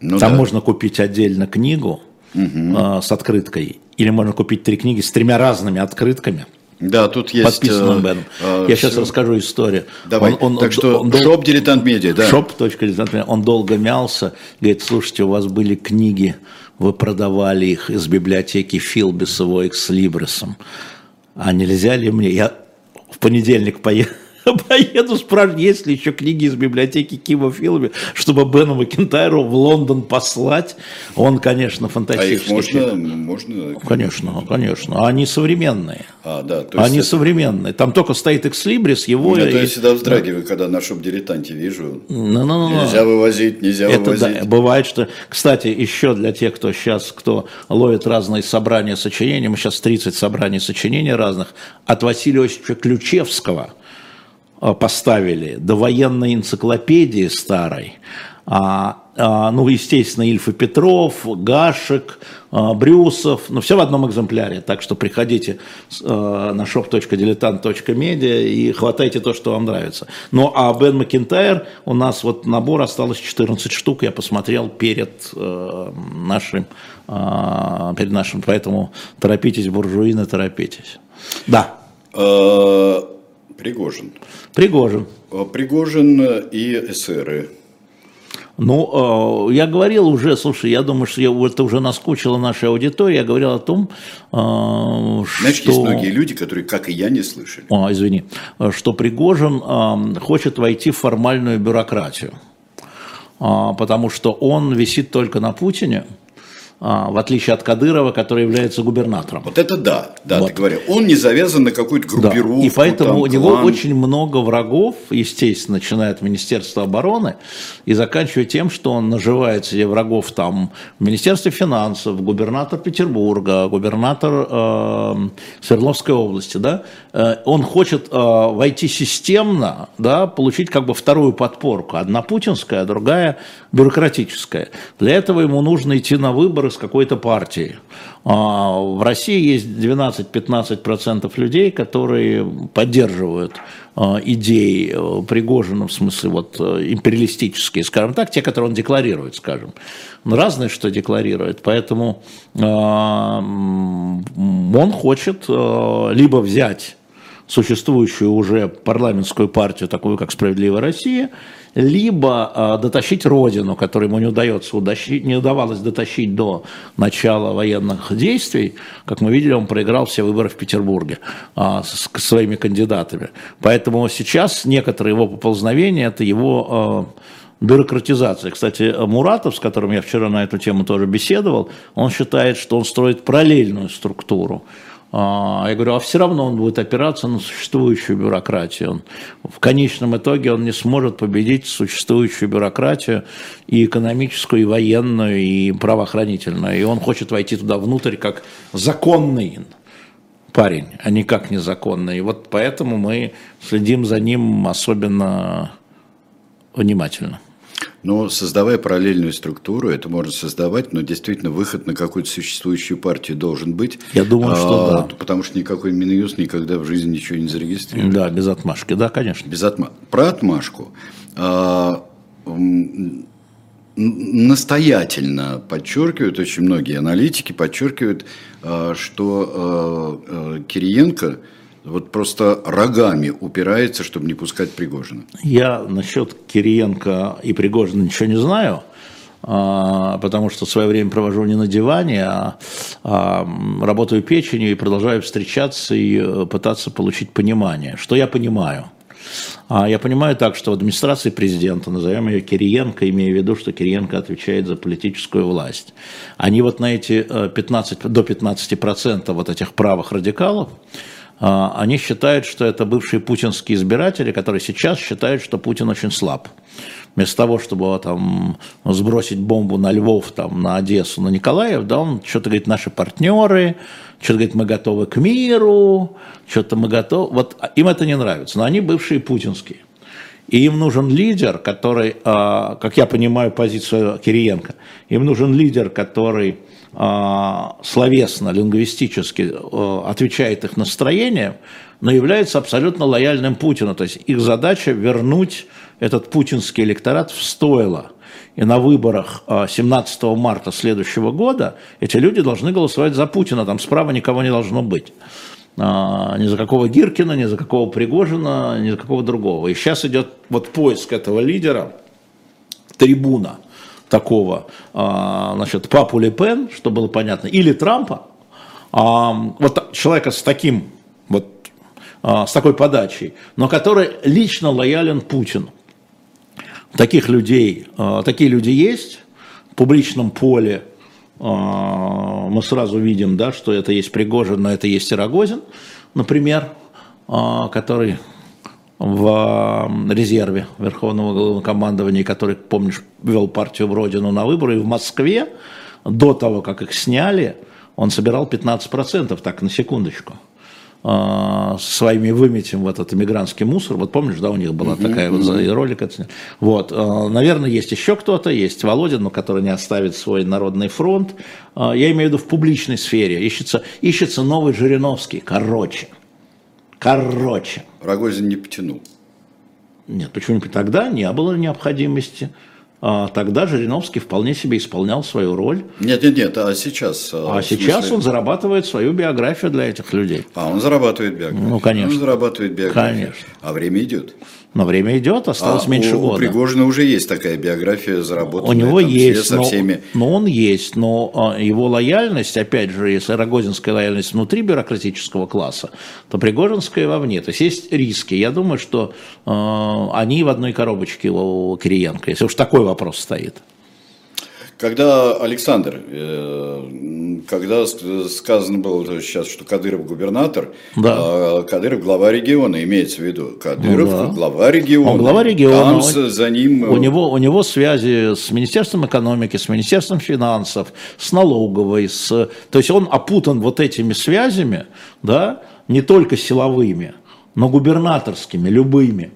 Ну, Там да. можно купить отдельно книгу, угу. с открыткой. Или можно купить три книги с тремя разными открытками. Да, тут есть... Подписанным Беном. Э, Я все. сейчас расскажу историю. Давай, он, он, так что он, shop дилетант медиа, да. Shop, дилетант медиа. Он долго мялся, говорит, слушайте, у вас были книги, вы продавали их из библиотеки Филби с его экслибрисом. А нельзя ли мне... Я в понедельник поехал поеду спрашивать, есть ли еще книги из библиотеки Кима Филби, чтобы Бену Макентайру в Лондон послать. Он, конечно, фантастический. А их можно? можно конечно, конечно. Они современные. А, да. То есть Они это... современные. Там только стоит экслибрис, его... Я, и... я всегда вздрагиваю, да. когда на шоп-дилетанте вижу. Ну, ну, ну, нельзя вывозить, нельзя это, вывозить. Да, бывает, что... Кстати, еще для тех, кто сейчас, кто ловит разные собрания сочинений, мы сейчас 30 собраний сочинений разных, от Василия Осиповича Ключевского – поставили до военной энциклопедии старой, а, а, ну, естественно, Ильф и Петров, Гашек, а, Брюсов, ну, все в одном экземпляре, так что приходите а, на shop.diletant.media и хватайте то, что вам нравится. Ну, а Бен Макинтайр, у нас вот набор осталось 14 штук, я посмотрел перед а, нашим, а, перед нашим, поэтому торопитесь, буржуины, торопитесь. Да. Пригожин. Пригожин. Э, Пригожин и эсеры. Ну, э, я говорил уже, слушай, я думаю, что я, это уже наскучило нашей аудитории, я говорил о том, что... Э, Знаешь, есть многие люди, которые, как и я, не слышали. А, извини. Что Пригожин хочет войти в формальную бюрократию, потому что он висит только на Путине, а, в отличие от Кадырова, который является губернатором. Вот это да, да, Вот. ты говорил. Он не завязан на какую-то Да. группировку. И поэтому там, у него клан. очень много врагов, естественно, начиная от Министерства обороны и заканчивая тем, что он наживает себе врагов там в Министерстве финансов, губернатор Петербурга, губернатор э, Свердловской области, да, Э, он хочет э, войти системно, да, получить как бы вторую подпорку, одна путинская, а другая бюрократическая. Для этого ему нужно идти на выборы с какой-то партией. А, В России есть 12-15% людей, которые поддерживают а, идеи э, Пригожина, в смысле вот э, империалистические, скажем так, те, которые он декларирует, скажем. Ну, разное, что декларирует, поэтому а, он хочет э, либо взять существующую уже парламентскую партию, такую как «Справедливая Россия», либо э, дотащить Родину, которой ему не удается удащить, не удавалось дотащить до начала военных действий. Как мы видели, он проиграл все выборы в Петербурге а, с, с своими кандидатами. Поэтому сейчас некоторые его поползновения – это его э, бюрократизация. Кстати, Муратов, с которым я вчера на эту тему тоже беседовал, он считает, что он строит параллельную структуру. А, Я говорю, а все равно он будет опираться на существующую бюрократию. Он, в конечном итоге он не сможет победить существующую бюрократию и экономическую, и военную, и правоохранительную. И он хочет войти туда внутрь как законный парень, а не как незаконный. И вот поэтому мы следим за ним особенно внимательно. Но создавая параллельную структуру, это можно создавать, но действительно выход на какую-то существующую партию должен быть. Я думаю, что А, да. Потому что никакой Минюст никогда в жизни ничего не зарегистрирует. Да, без отмашки, да, конечно. Без отма... Про отмашку. А, настоятельно подчеркивают, очень многие аналитики подчеркивают, а, что а, а, Кириенко вот просто рогами упирается, чтобы не пускать Пригожина. Я насчет Кириенко и Пригожина ничего не знаю, а, потому что свое время провожу не на диване, а, а, работаю печенью и продолжаю встречаться и э, пытаться получить понимание. Что я понимаю? А Я понимаю так, что в администрации президента, назовем ее Кириенко, имея в виду, что Кириенко отвечает за политическую власть, они вот на эти э, 15, до 15% вот этих правых радикалов, они считают, что это бывшие путинские избиратели, которые сейчас считают, что Путин очень слаб. Вместо того, чтобы там сбросить бомбу на Львов, там, на Одессу, на Николаев, да, он что-то говорит, наши партнеры, что-то говорит, мы готовы к миру, что-то мы готовы. Вот им это не нравится, но они бывшие путинские. И им нужен лидер, который, а, как я понимаю позицию Кириенко, им нужен лидер, который а, словесно, лингвистически а, отвечает их настроениям, но является абсолютно лояльным Путину. То есть их задача вернуть этот путинский электорат в стойло. И на выборах а, 17 марта следующего года эти люди должны голосовать за Путина, там справа никого не должно быть. А, Ни за какого Гиркина, ни за какого Пригожина, ни за какого другого. И сейчас идет вот поиск этого лидера, трибуна такого, а, значит, папу Ле Пен, что было понятно, или Трампа, а, вот человека с таким вот а, с такой подачей, но который лично лоялен Путину. Таких людей, такие люди есть в публичном поле. Мы сразу видим, да, что это есть Пригожин, но это есть и Рогозин, например, который в резерве Верховного Главнокомандования, который, помнишь, вел партию в Родину на выборы, и в Москве, до того, как их сняли, он собирал 15%, так, на секундочку со своими выметим в этот иммигрантский мусор. Вот помнишь, да, у них была такая вот ролик. Вот, а, наверное, есть еще кто-то, есть Володин, но который не оставит свой народный фронт. А, Я имею в виду в публичной сфере. Ищется, ищется новый Жириновский. Короче. Короче. Рогозин не потянул. Нет, почему тогда не было необходимости. А, Тогда Жириновский вполне себе исполнял свою роль. Нет, нет, нет, а сейчас? А в сейчас смысле? он зарабатывает свою биографию для этих людей. А, он зарабатывает биографию. Ну, конечно. Он зарабатывает биографию. Конечно. А время идет. Но время идет, осталось а меньше у, года. у Пригожина уже есть такая биография заработанная. У него там, все есть, со но, всеми. но он есть, но а, его лояльность, опять же, если рогозинская лояльность внутри бюрократического класса, то пригожинская вовне. То есть есть риски. Я думаю, что а, они в одной коробочке у Кириенко, если уж такой вопрос стоит. Когда Александр, э, когда сказано было сейчас, что Кадыров губернатор, Да. а Кадыров глава региона, имеется в виду. Кадыров Ну да. глава региона. Он глава региона. Там Он- за- за ним... У него, у него связи с Министерством экономики, с Министерством финансов, с налоговой, с... то есть он опутан вот этими связями, да, не только силовыми, но губернаторскими, любыми,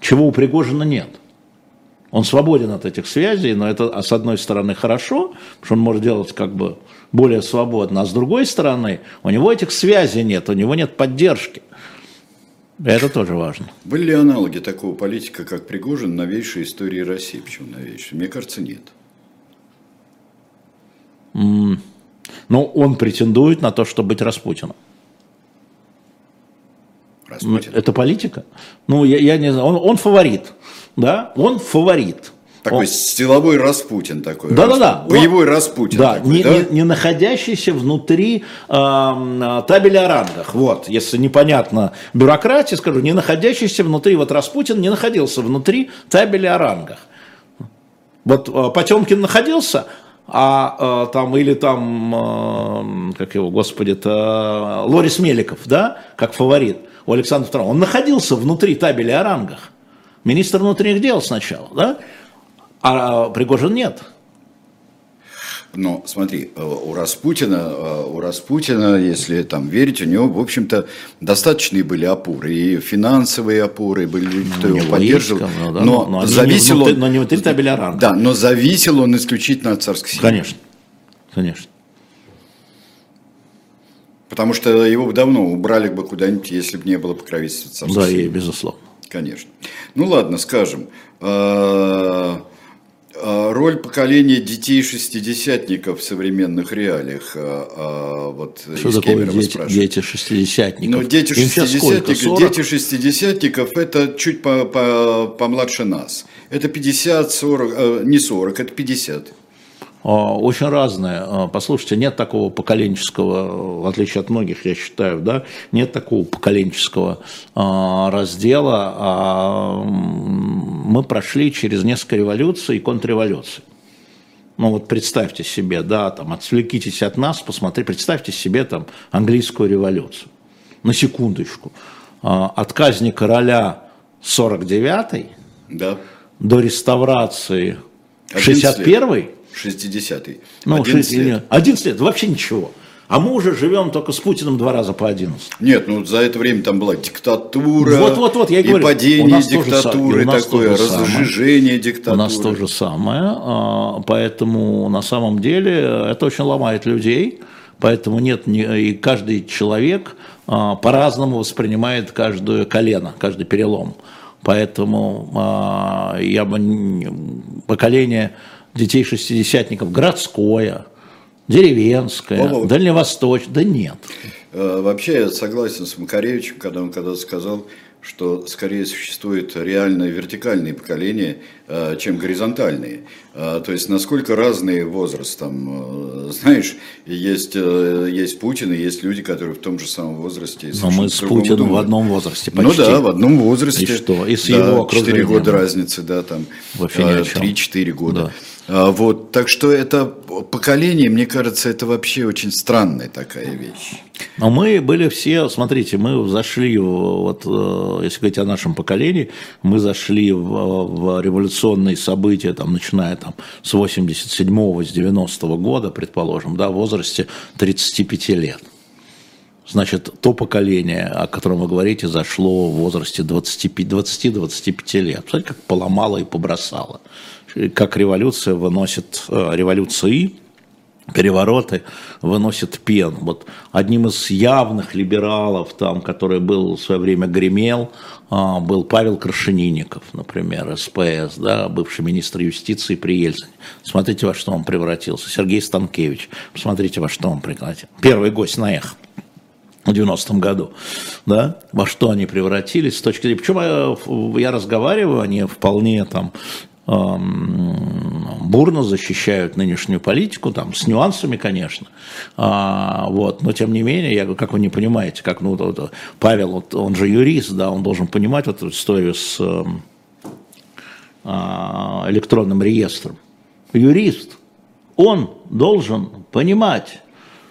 чего у Пригожина нет. Он свободен от этих связей, но это, а с одной стороны, хорошо, потому что он может делать как бы более свободно, а с другой стороны, у него этих связей нет, у него нет поддержки. Это тоже важно. Были ли аналоги такого политика, как Пригожин, новейшей истории России? Почему новейшей? Мне кажется, нет. Но он претендует на то, чтобы быть Распутиным. Распутин. Это политика? Ну, я, я не знаю. Он, он фаворит. Да? Он фаворит. Такой Он- силовой Распутин такой. Да-да-да. Распутин. Боевой Распутин Да, такой, не, да? не- не находящийся внутри э, табеля о рангах. Вот, если непонятно бюрократии, скажу, не находящийся внутри, вот Распутин не находился внутри табеля о рангах. Вот э, Потемкин находился, а э, там, или там, э, как его, господи-то, Лорис Меликов, да, как фаворит у Александра II, он находился внутри табеля о рангах. Министр внутренних дел сначала, да, а Пригожин нет. Но смотри, э, у Распутина, э, у Распутина, если там верить, у него, в общем-то, достаточные были опоры. И финансовые опоры были, люди, кто Ну, его поддерживал. есть, ну, да, но но они не зависел внутри- он... но не внутри табеля ранга. Да, но зависел он исключительно от царской семьи. Конечно, конечно. Потому что его бы давно убрали бы куда-нибудь, если бы не было покровительства царской Да, семьи. и безусловно. Конечно. Ну ладно, скажем. э, э, Роль поколения детей шестидесятников в современных реалиях. э, Вот Что такое дети, дети шестидесятников? Ну, дети шестидесятников, 40? дети шестидесятников это чуть по, по, помладше нас. Это 50, 40, э, не 40, это 50. А, Очень разное. А, Послушайте, нет такого поколенческого, в отличие от многих, я считаю, да, нет такого поколенческого а, раздела. Мы прошли через несколько революций и контрреволюций. Ну вот представьте себе, да, там отвлекитесь от нас, посмотрите, представьте себе там английскую революцию. На секундочку. От казни короля 49 Да. до реставрации 11 лет. 61 60-й. ну, 11 шесть- лет. 11 лет, вообще ничего. А мы уже живем только с Путиным два раза по 11. Нет, ну за это время там была диктатура. Вот-вот-вот, я и говорю, падение тоже диктатуры, такое, тоже самое. разжижение диктатуры. У нас то же самое, а, поэтому на самом деле это очень ломает людей, поэтому нет, и каждый человек а, по-разному воспринимает каждое колено, каждый перелом. Поэтому а, я бы поколение детей шестидесятников городское, деревенское, Володь. дальневосточное, да нет. Э, Вообще я согласен с Макаревичем, когда он когда сказал, что скорее существует реальное вертикальные поколения, э, чем горизонтальные. Э, То есть насколько разные возраст там, знаешь, есть, есть Путин и есть люди, которые в том же самом возрасте. Но мы с Путиным в думают. одном возрасте Ну почти. да, в одном возрасте. И что? И с Да, его 4 окружением. года разницы, да, там. Вообще ни о чем. 3-4 года. Да. А, Вот, так что это поколение, мне кажется, это вообще очень странная такая вещь. Но мы были все, смотрите, мы зашли, вот, э, если говорить о нашем поколении, мы зашли в, в революционные события, там, начиная там, с 87-го, с 90-го года, предположим, да, в возрасте 35 лет. Значит, то поколение, о котором вы говорите, зашло в возрасте 25 20-25 лет. Смотрите, как поломало и побросало. Как революция выносит, э, революции, перевороты выносят пен. Вот одним из явных либералов, там, который был в свое время гремел, а, был Павел Крашенинников, например, СПС, да, бывший министр юстиции при Ельцине. Смотрите, во что он превратился. Сергей Станкевич, посмотрите, во что он превратился. Первый гость на эхо в 90-м году, да, во что они превратились с точки зрения, причем я, я разговариваю, они вполне там бурно защищают нынешнюю политику, там, с нюансами, конечно, А, вот, но тем не менее, я, говорю, как вы не понимаете, как, ну, вот, Павел, вот, он же юрист, да, он должен понимать вот эту историю с а, электронным реестром. Юрист, он должен понимать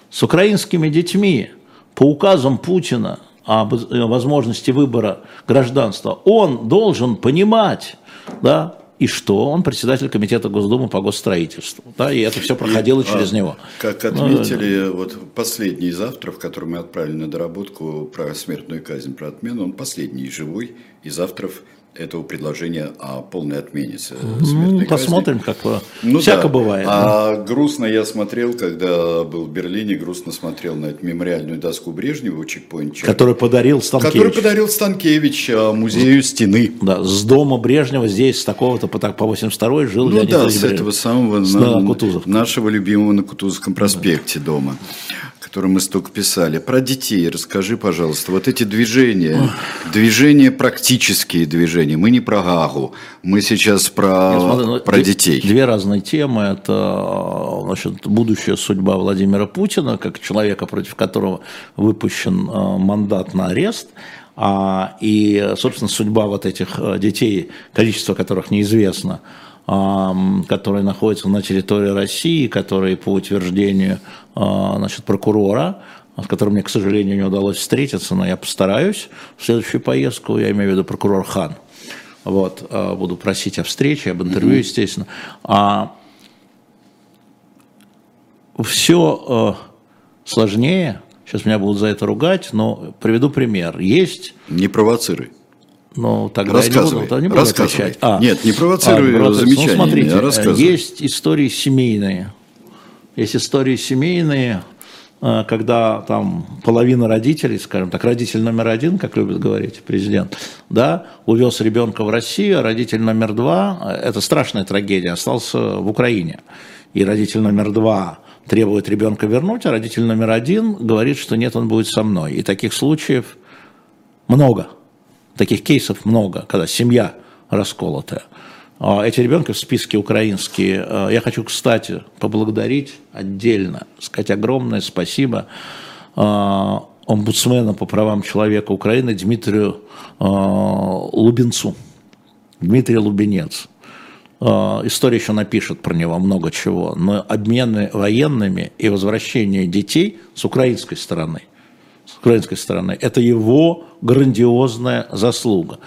с украинскими детьми по указам Путина э, возможности выбора гражданства, он должен понимать, да, и что он председатель комитета Госдумы по госстроительству. Да, и это все проходило и, через а, него. Как отметили, ну, вот последний из авторов, который мы отправили на доработку про смертную казнь, про отмену, он последний живой из авторов этого предложения о полной отмене ну, Посмотрим, казни. как ну, всяко да. бывает. А да. грустно я смотрел, когда был в Берлине, грустно смотрел на эту мемориальную доску Брежнева у чекпоинта. Который подарил Станкевич. Который подарил Станкевич а, музею стены. Да, с дома Брежнева здесь, с такого-то по, по 82 жил Ну Леонид да, с этого самого с, на, нашего любимого на Кутузовском проспекте да. дома который мы столько писали. Про детей расскажи, пожалуйста. Вот эти движения, движения, практические движения. Мы не про Гагу, мы сейчас про, Нет, смотри, ну, про детей. Две разные темы. Это значит, будущая судьба Владимира Путина, как человека, против которого выпущен э, мандат на арест. А, и, собственно, судьба вот этих э, детей, количество которых неизвестно, которые находятся на территории России, которые по утверждению а, значит, прокурора, с которым мне, к сожалению, не удалось встретиться, но я постараюсь в следующую поездку, я имею в виду прокурор Хан. Вот, а, буду просить о встрече, об интервью, mm-hmm. естественно. А все а, сложнее, сейчас меня будут за это ругать, но приведу пример. Есть... Не провоцируй. Ну, тогда я не буду, не буду отвечать. А, Нет, не провоцируй а, замечания, ну, смотрите, а есть истории семейные. Есть истории семейные, э, когда там половина родителей, скажем так, родитель номер один, как любит говорить президент, да, увез ребенка в Россию, а родитель номер два, это страшная трагедия, остался в Украине. И родитель номер два требует ребенка вернуть, а родитель номер один говорит, что нет, он будет со мной. И таких случаев много. Таких кейсов много, когда семья расколотая. А эти ребенки в списке украинские. А, я хочу, кстати, поблагодарить отдельно, сказать огромное спасибо а, омбудсмену по правам человека Украины Дмитрию Лубенцу. Дмитрий Лубенец. История еще напишет про него много чего, но обмены военными и возвращение детей с украинской стороны – с украинской стороны. Это его грандиозная заслуга.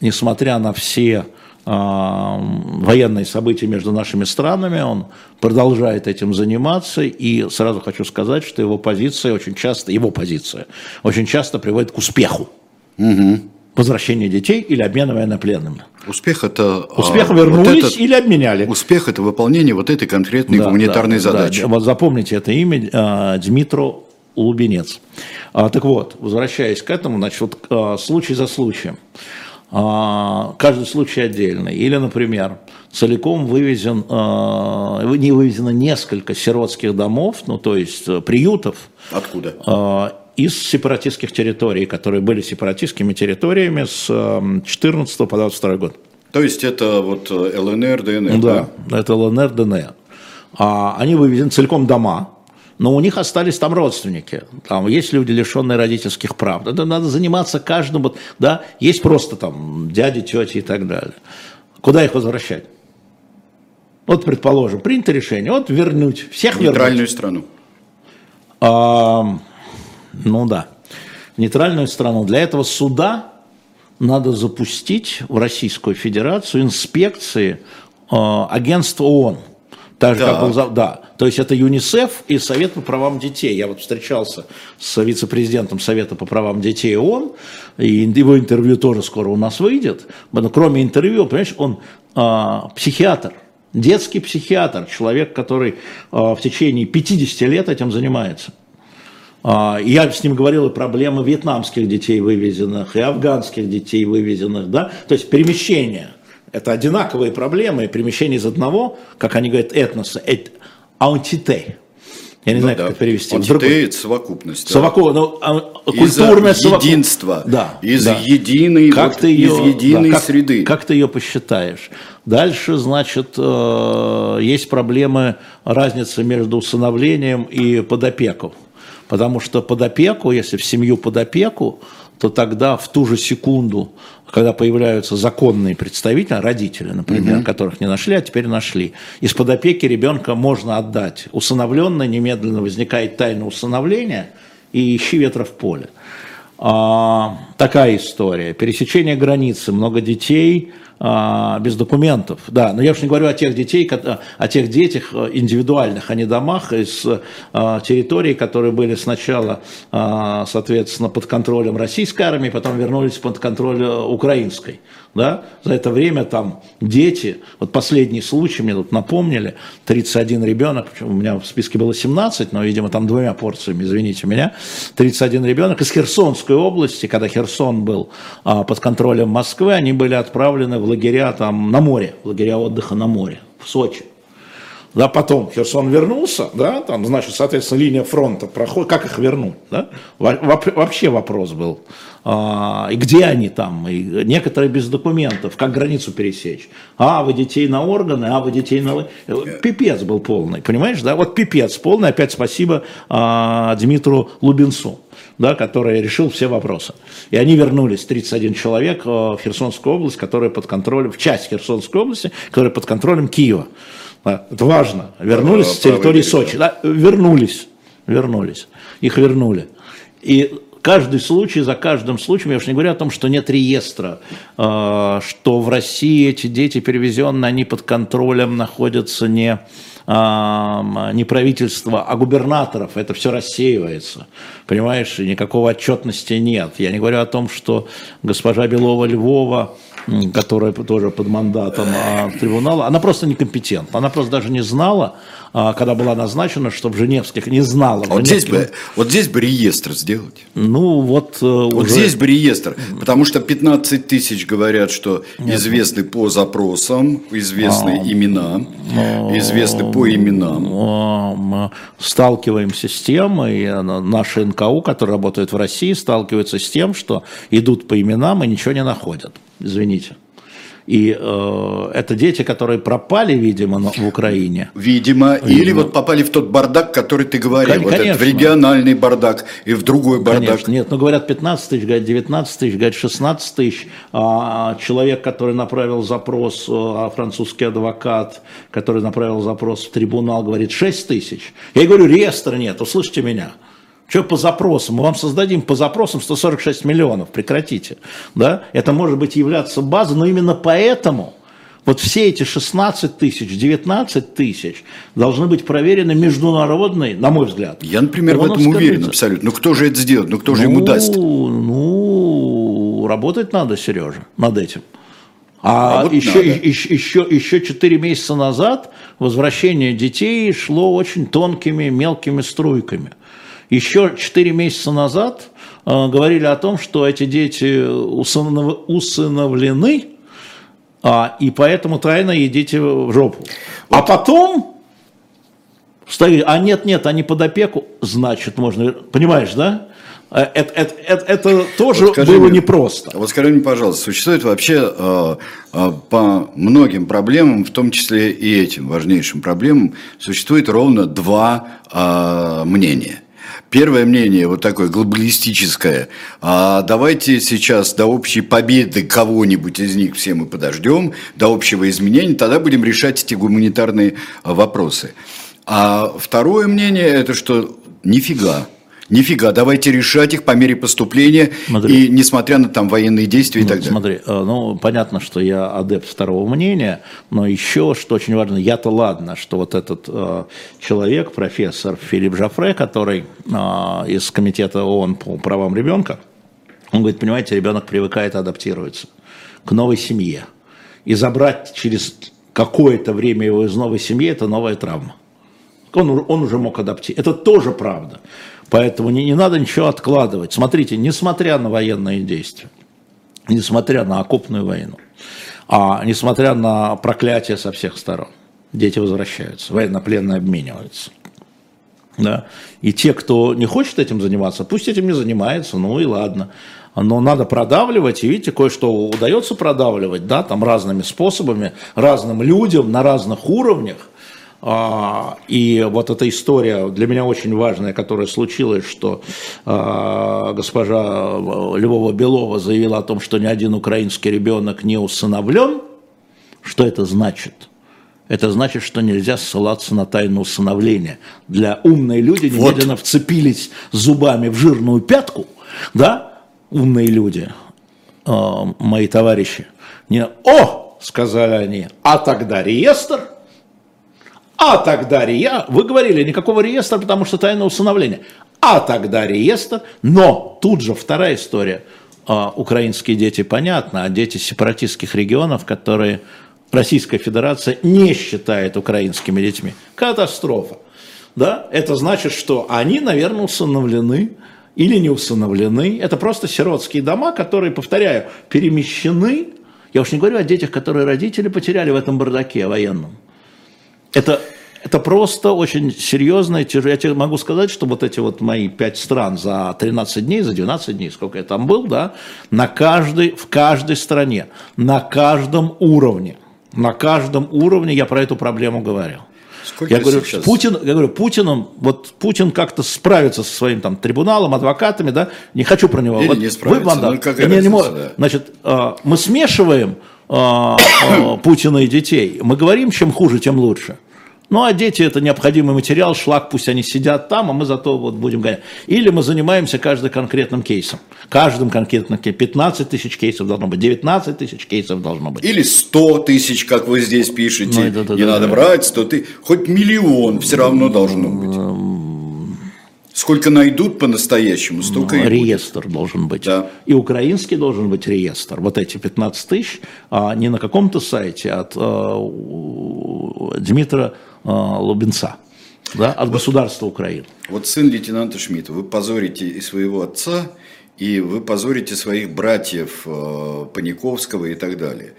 Несмотря на все э, военные события между нашими странами, он продолжает этим заниматься, и сразу хочу сказать, что его позиция очень часто, его позиция очень часто приводит к успеху. Угу. Возвращение детей или обмена военнопленными. Успех это... Успех а, вернулись вот этот, или обменяли. Успех это выполнение вот этой конкретной да, гуманитарной да, задачи. Да, вот запомните это имя э, Дмитру Лубенец. А, так вот, возвращаясь к этому, значит, вот, а, случай за случаем. А, каждый случай отдельный. Или, например, целиком вывезен, а, не вывезено несколько сиротских домов, ну, то есть э, приютов. Откуда? А, из сепаратистских территорий, которые были сепаратистскими территориями с 14 по 22 год. То есть это вот э, ЛНР, ДНР? Да, да? это ЛНР, ДНР. А, они вывезены целиком дома, но у них остались там родственники. Там есть люди, лишенные родительских прав. Это надо заниматься каждым. Да? Есть просто там дяди, тети и так далее. Куда их возвращать? Вот, предположим, принято решение, вот вернуть, всех вернуть. Нейтральную страну. А, ну да, нейтральную страну. Для этого суда надо запустить в Российскую Федерацию инспекции э, агентства ООН – так же, да. как был, да. То есть это ЮНИСЕФ и Совет по правам детей. Я вот встречался с вице-президентом Совета по правам детей ООН, и его интервью тоже скоро у нас выйдет. Но кроме интервью, понимаешь, он а, психиатр, детский психиатр, человек, который а, в течение 50 лет этим занимается. А, я с ним говорил и проблемы вьетнамских детей вывезенных, и афганских детей вывезенных, да, то есть перемещение – это одинаковые проблемы, перемещение из одного, как они говорят, этноса, эт, аутите. Я не ну, знаю, да. как это перевести. Антите – это совокупность. Совокупность, ну, а, культурное совокупность. единство. Да. Из да. единой, как вот, ты ее, из единой да, как, среды. Как ты ее посчитаешь? Дальше, значит, э, есть проблемы разницы между усыновлением и под опеку. Потому что под опеку, если в семью под опеку, то тогда в ту же секунду, когда появляются законные представители, родители, например, угу. которых не нашли, а теперь нашли, из-под опеки ребенка можно отдать. Усыновленный немедленно возникает тайна усыновления и ищи ветра в поле. А, такая история. Пересечение границы, много детей – без документов, да, но я уж не говорю о тех детей, о тех детях э, индивидуальных, а не домах из а, территорий, которые были сначала, а, соответственно, под контролем российской армии, потом вернулись под контроль э, украинской да, за это время там дети, вот последний случай мне тут напомнили, 31 ребенок, у меня в списке было 17, но, видимо, там двумя порциями, извините меня, 31 ребенок из Херсонской области, когда Херсон был а, под контролем Москвы, они были отправлены в лагеря там на море, в лагеря отдыха на море, в Сочи. Да, потом Херсон вернулся, да, там, значит, соответственно, линия фронта проходит, как их вернуть, да? Вообще вопрос был. А, и где они там? И некоторые без документов, как границу пересечь? А, вы детей на органы, а, вы детей на... Пипец был полный, понимаешь, да? Вот пипец полный, опять спасибо а, Дмитру Лубенцу да, который решил все вопросы. И они вернулись, 31 человек, а, в Херсонскую область, которая под контролем, в часть Херсонской области, которая под контролем Киева. Это важно. Вернулись с территории Сочи. Да, вернулись. Вернулись. Их вернули. И каждый случай, за каждым случаем, я уж не говорю о том, что нет реестра, а, что в России эти дети перевезенные, они под контролем находятся не а, не правительства, а губернаторов, это все рассеивается. Понимаешь, никакого отчетности нет. Я не говорю о том, что госпожа Белова-Львова которая тоже под мандатом а, трибунала, она просто некомпетентна. Она просто даже не знала, когда была назначена, что в Женевских не знала. Вот здесь, бы, вот здесь бы реестр сделать. Ну, вот... Э, вот уже... здесь бы реестр. Потому что 15 тысяч говорят, что Нет. известны по запросам, известны а, имена, а, известны по именам. А, сталкиваемся с тем, и наши НКУ, которые работают в России, сталкиваются с тем, что идут по именам и ничего не находят извините. И э, это дети, которые пропали, видимо, в Украине. Видимо, видимо, или вот попали в тот бардак, который ты говорил. Конечно. Вот этот, в региональный бардак и в другой бардак. Конечно. Нет, ну говорят 15 тысяч, говорят 19 тысяч, говорят 16 тысяч. А человек, который направил запрос, а французский адвокат, который направил запрос в трибунал, говорит 6 тысяч. Я говорю, реестра нет, услышьте меня. Что по запросам? Мы вам создадим по запросам 146 миллионов, прекратите. Да? Это может быть являться базой, но именно поэтому вот все эти 16 тысяч, 19 тысяч должны быть проверены международной, на мой взгляд. Я, например, в этом уверен абсолютно. Ну кто же это сделает? Ну кто же ну, ему даст? Ну, работать надо, Сережа, над этим. А, а вот еще, еще, еще, еще 4 месяца назад возвращение детей шло очень тонкими, мелкими струйками. Еще 4 месяца назад э, говорили о том, что эти дети усынов, усыновлены, а, и поэтому тайно идите в жопу. А потом стоит, а нет, нет, они под опеку, значит, можно, понимаешь, да? Это, это, это, это тоже вот было мне, непросто. Вот скажи мне, пожалуйста, существует вообще э, э, по многим проблемам, в том числе и этим важнейшим проблемам, существует ровно два э, мнения. Первое мнение, вот такое глобалистическое, а давайте сейчас до общей победы кого-нибудь из них все мы подождем, до общего изменения, тогда будем решать эти гуманитарные вопросы. А второе мнение, это что? Нифига, Нифига, давайте решать их по мере поступления смотри. и несмотря на там военные действия и ну, так далее. Смотри, э, ну понятно, что я адепт второго мнения, но еще, что очень важно, я-то ладно, что вот этот э, человек, профессор Филипп Жафре, который э, из комитета ООН по правам ребенка, он говорит, понимаете, ребенок привыкает адаптироваться к новой семье. И забрать через какое-то время его из новой семьи – это новая травма. Он, он уже мог адаптироваться. Это тоже правда. Поэтому не, не надо ничего откладывать. Смотрите, несмотря на военные действия, несмотря на окопную войну, а несмотря на проклятие со всех сторон, дети возвращаются, военнопленные обмениваются. Да? И те, кто не хочет этим заниматься, пусть этим не занимается, ну и ладно. Но надо продавливать, и видите, кое-что удается продавливать, да, там разными способами, разным людям на разных уровнях, и вот эта история для меня очень важная, которая случилась, что а, госпожа Львова-Белова заявила о том, что ни один украинский ребенок не усыновлен. Что это значит? Это значит, что нельзя ссылаться на тайну усыновления. Для умной люди немедленно вот. вцепились зубами в жирную пятку, да, умные люди, э, мои товарищи. Не, о, сказали они, а тогда реестр, а тогда реестр, вы говорили, никакого реестра, потому что тайна усыновления, а тогда реестр, но тут же вторая история, э, украинские дети, понятно, а дети сепаратистских регионов, которые Российская Федерация не считает украинскими детьми. Катастрофа. Да? Это значит, что они, наверное, усыновлены или не усыновлены. Это просто сиротские дома, которые, повторяю, перемещены. Я уж не говорю о детях, которые родители потеряли в этом бардаке военном. Это, это просто очень серьезно. Я тебе могу сказать, что вот эти вот мои пять стран за 13 дней, за 12 дней, сколько я там был, да, на каждой, в каждой стране, на каждом уровне на каждом уровне я про эту проблему говорил. Сколько я говорю, сейчас? Путин, я говорю, Путиным, вот Путин как-то справится со своим там трибуналом, адвокатами, да, не хочу про него. Или вот не справится, вы, ну, какая не, не да. Значит, э, мы смешиваем э, э, Путина и детей, мы говорим, чем хуже, тем лучше. Ну, а дети это необходимый материал, шлак, пусть они сидят там, а мы зато вот будем гонять. Или мы занимаемся каждым конкретным кейсом. Каждым конкретным кейсом. 15 тысяч кейсов должно быть, 19 тысяч кейсов должно быть. Или 100 тысяч, как вы здесь пишете. Ну, это, это, Не да, надо да. брать 100 тысяч. Хоть миллион все равно должно быть. Сколько найдут по-настоящему, столько ну, и Реестр будет. должен быть. Да. И украинский должен быть реестр. Вот эти 15 тысяч, а не на каком-то сайте от а, Дмитра Лубенца. Да, от вот, государства Украины. Вот сын лейтенанта Шмидта, вы позорите и своего отца, и вы позорите своих братьев э, Паниковского и так далее.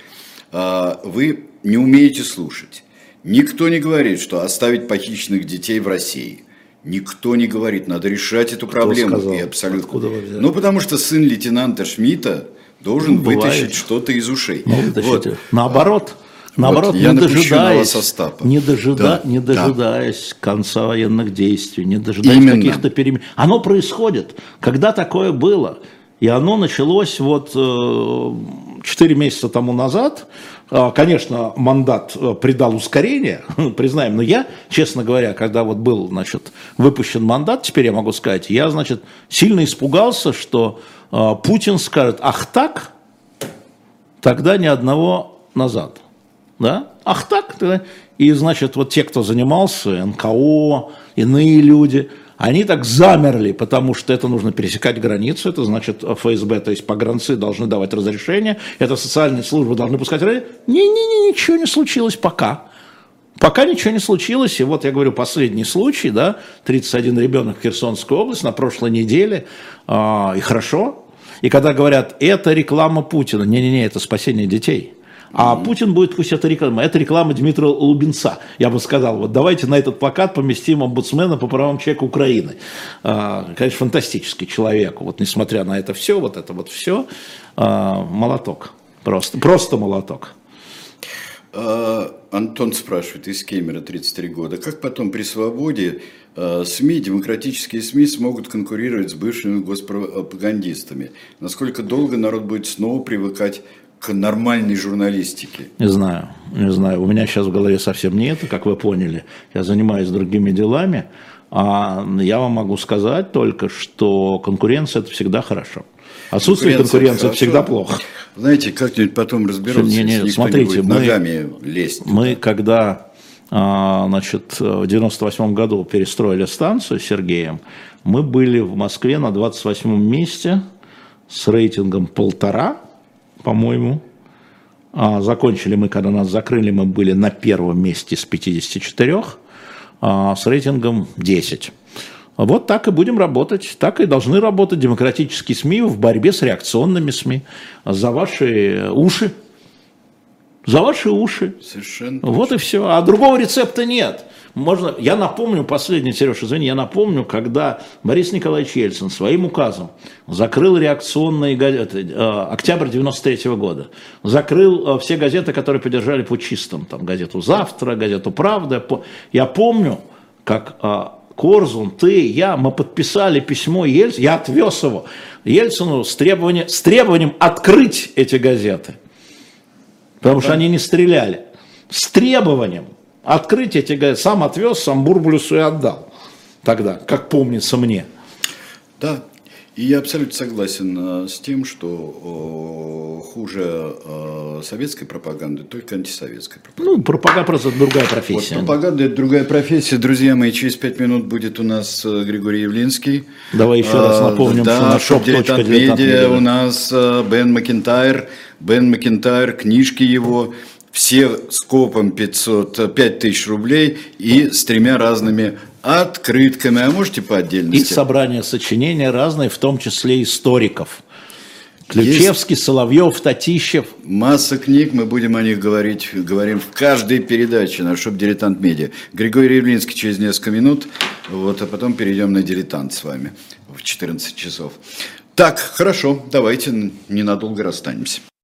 Э, вы не умеете слушать. Никто не говорит, что оставить похищенных детей в России. Никто не говорит, надо решать эту Кто проблему. Сказал? И абсолютно. Откуда вы взяли? Ну, потому что сын лейтенанта Шмидта должен ну, вытащить что-то из ушей. Ну, вот. Наоборот. Наоборот, вот, не, дожидаясь, не, дожида, да, не дожидаясь да. конца военных действий, не дожидаясь каких-то перемен. Оно происходит. Когда такое было? И оно началось вот э, 4 месяца тому назад. Э, конечно, мандат э, придал ускорение, признаем, но я, честно говоря, когда вот был, значит, выпущен мандат, теперь я могу сказать, я, значит, сильно испугался, что э, Путин скажет, ах так, тогда ни одного назад. Да? Ах так? И, значит, вот те, кто занимался, НКО, иные люди, они так замерли, потому что это нужно пересекать границу, это значит ФСБ, то есть погранцы должны давать разрешение, это социальные службы должны пускать Не-не-не, ничего не случилось пока. Пока ничего не случилось, и вот я говорю, последний случай, да, 31 ребенок в Херсонской области на прошлой неделе, э, и хорошо. И когда говорят, это реклама Путина, не-не-не, это спасение детей – а Путин будет пусть это реклама. Это реклама Дмитрия Лубенца. Я бы сказал, вот давайте на этот плакат поместим омбудсмена по правам человека Украины. А, конечно, фантастический человек. Вот несмотря на это все, вот это вот все, а, молоток. Просто, просто молоток. А, Антон спрашивает из Кемера, 33 года. Как потом при свободе СМИ, демократические СМИ смогут конкурировать с бывшими госпропагандистами? Насколько долго народ будет снова привыкать к нормальной журналистике? Не знаю, не знаю. У меня сейчас в голове совсем не это, как вы поняли. Я занимаюсь другими делами. А я вам могу сказать только, что конкуренция – это всегда хорошо. Отсутствие конкуренции – это всегда плохо. Знаете, как-нибудь потом разберутся, не, не, смотрите, мы, ногами лезть. Мы, когда а, значит, в 98 году перестроили станцию с Сергеем, мы были в Москве на 28 месте с рейтингом полтора – по-моему. А, закончили мы, когда нас закрыли, мы были на первом месте с 54, а, с рейтингом 10. Вот так и будем работать, так и должны работать демократические СМИ в борьбе с реакционными СМИ. За ваши уши. За ваши уши. Совершенно. Вот точно. и все. А другого рецепта нет. Можно, я напомню, последний, Сереж, извини, я напомню, когда Борис Николаевич Ельцин своим указом закрыл реакционные газеты, э, октябрь 93 -го года, закрыл э, все газеты, которые поддержали путчистам, там, газету «Завтра», газету «Правда». Я помню, как э, Корзун, ты, я, мы подписали письмо Ельцину, я отвез его Ельцину с, требованием, с требованием открыть эти газеты, потому что они не стреляли, с требованием открыть эти газеты, сам отвез, сам Бурбулюсу и отдал тогда, как помнится мне. Да, и я абсолютно согласен э, с тем, что хуже э, советской пропаганды только антисоветская пропаганда. Ну, пропаганда просто другая профессия. Вот, пропаганда это другая профессия. Друзья мои, через пять минут будет у нас э, Григорий Явлинский. Давай еще раз напомним, да, что на shop media у нас Бен Макентайр. Бен Макентайр, книжки его все скопом 500, 5000 рублей и с тремя разными открытками, а можете по отдельности. И собрание сочинения разные, в том числе историков. Ключевский, Есть Соловьев, Татищев. Масса книг, мы будем о них говорить, говорим в каждой передаче на Shop Дилетант Медиа. Григорий Ривлинский через несколько минут, вот, а потом перейдем на Дилетант с вами в 14 часов. Так, хорошо, давайте ненадолго расстанемся.